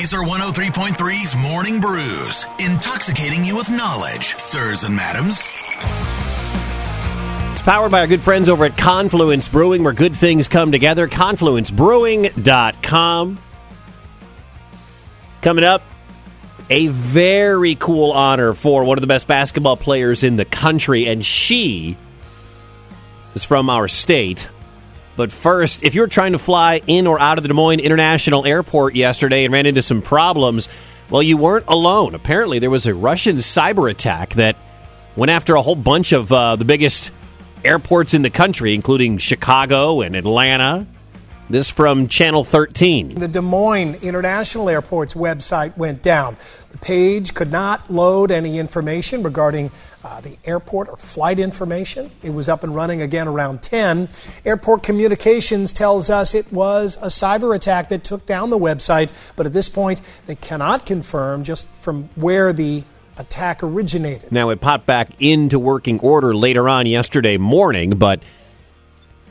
Lazer 103.3's Morning Brews, intoxicating you with knowledge, sirs and madams. It's powered by our good friends over at Confluence Brewing, where good things come together. ConfluenceBrewing.com. Coming up, a very cool honor for one of the best basketball players in the country, and she is from our state. But first, if you're trying to fly in or out of the Des Moines International Airport yesterday and ran into some problems, well, you weren't alone. Apparently, there was a Russian cyber attack that went after a whole bunch of uh, the biggest airports in the country, including Chicago and Atlanta. This from Channel 13. The Des Moines International Airport's website went down. The page could not load any information regarding uh, the airport or flight information. It was up and running again around 10. Airport Communications tells us it was a cyber attack that took down the website, but at this point, they cannot confirm just from where the attack originated. Now, it popped back into working order later on yesterday morning, but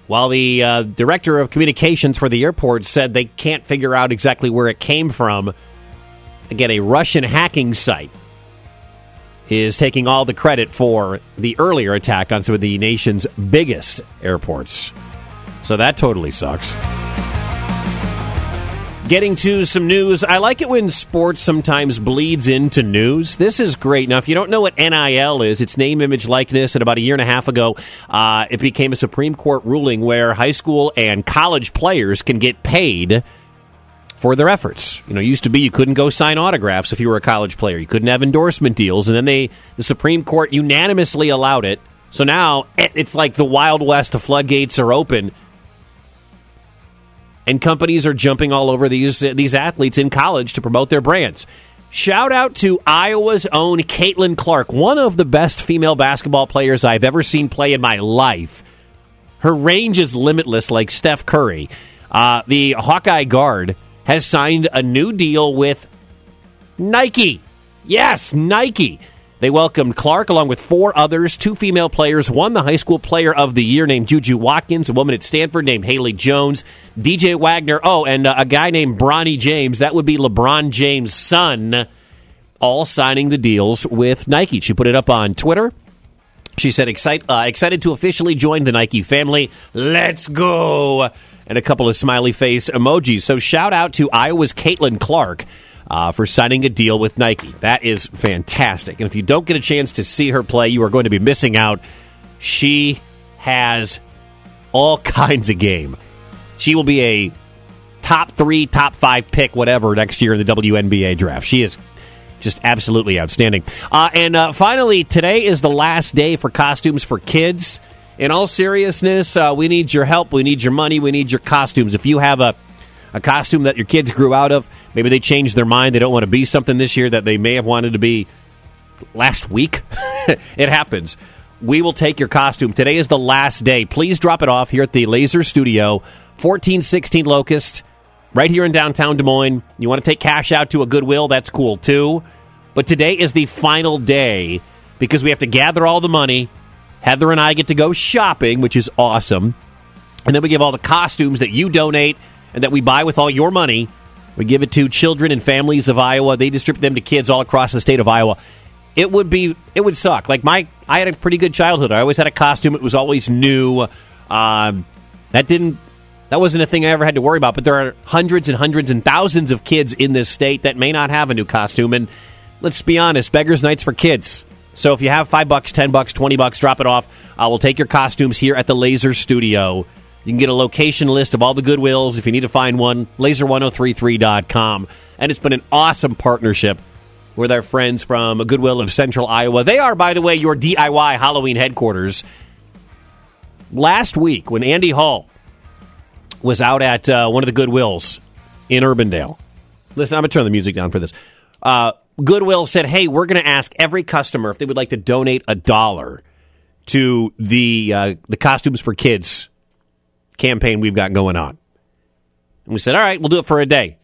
while the uh, director of communications for the airport said they can't figure out exactly where it came from, again, a Russian hacking site is taking all the credit for the earlier attack on some of the nation's biggest airports. So that totally sucks. Getting to some news. I like it when sports sometimes bleeds into news. This is great. Now, if you don't know what NIL is, it's name, image, likeness. And about a year and a half ago, uh, it became a Supreme Court ruling where high school and college players can get paid for their efforts. You know, used to be you couldn't go sign autographs if you were a college player. You couldn't have endorsement deals, and then they the Supreme Court unanimously allowed it. So now it's like the Wild West. The floodgates are open and companies are jumping all over these these athletes in college to promote their brands. Shout out to Iowa's own Caitlin Clark, one of the best female basketball players I've ever seen play in my life. Her range is limitless, like Steph Curry. Uh, the Hawkeye guard has signed a new deal with Nike. Yes, Nike. They welcomed Clark along with four others, two female players, one the high school player of the year named Juju Watkins, a woman at Stanford named Haley Jones, DJ Wagner, oh, and uh, a guy named Bronny James. That would be LeBron James' son, all signing the deals with Nike. She put it up on Twitter. She said, Excite, uh, excited to officially join the Nike family. Let's go. And a couple of smiley face emojis. So shout out to Iowa's Caitlin Clark uh, for signing a deal with Nike. That is fantastic. And if you don't get a chance to see her play, you are going to be missing out. She has all kinds of game. She will be a top three, top five pick, whatever, next year in the WNBA draft. She is just absolutely outstanding. Uh, and uh, finally, today is the last day for costumes for kids. In all seriousness, uh, we need your help. We need your money. We need your costumes. If you have a a costume that your kids grew out of. Maybe they changed their mind. They don't want to be something this year that they may have wanted to be last week. it happens. We will take your costume. Today is the last day. Please drop it off here at the Lazer Studio, 1416 Locust, right here in downtown Des Moines. You want to take cash out to a Goodwill? That's cool too. But today is the final day because we have to gather all the money. Heather and I get to go shopping, which is awesome. And then we give all the costumes that you donate and that we buy with all your money. We give it to children and families of Iowa. They distribute them to kids all across the state of Iowa. It would be it would suck. Like my I had a pretty good childhood. I always had a costume. It was always new. Um, that didn't that wasn't a thing I ever had to worry about. But there are hundreds and hundreds and thousands of kids in this state that may not have a new costume. And let's be honest, beggars' nights for kids. So if you have five bucks, ten bucks, twenty bucks, drop it off. I will take your costumes here at the Lazer Studio. You can get a location list of all the Goodwills if you need to find one, lazer1033.com. And it's been an awesome partnership with our friends from Goodwill of Central Iowa. They are, by the way, your DIY Halloween headquarters. Last week, when Andy Hall was out at uh, one of the Goodwills in Urbandale, listen, I'm going to turn the music down for this. Uh, Goodwill said, hey, we're going to ask every customer if they would like to donate a dollar to the uh, the costumes for kids campaign we've got going on. And we said, all right, we'll do it for a day.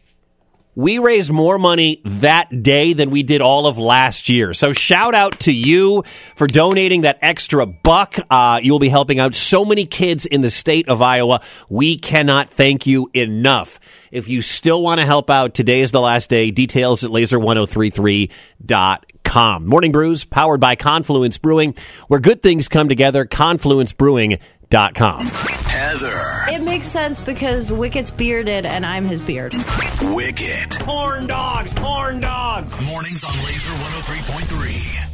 we raised more money that day than we did all of last year. So shout out to you for donating that extra buck. Uh, you'll be helping out so many kids in the state of Iowa. We cannot thank you enough. If you still want to help out, today is the last day. Details at lazer1033.com. Morning Brews, powered by Confluence Brewing, where good things come together. ConfluenceBrewing.com. Heather. It makes sense because Wicket's bearded and I'm his beard. Wicket. Corn dogs, corn dogs. Mornings on Lazer 103.3.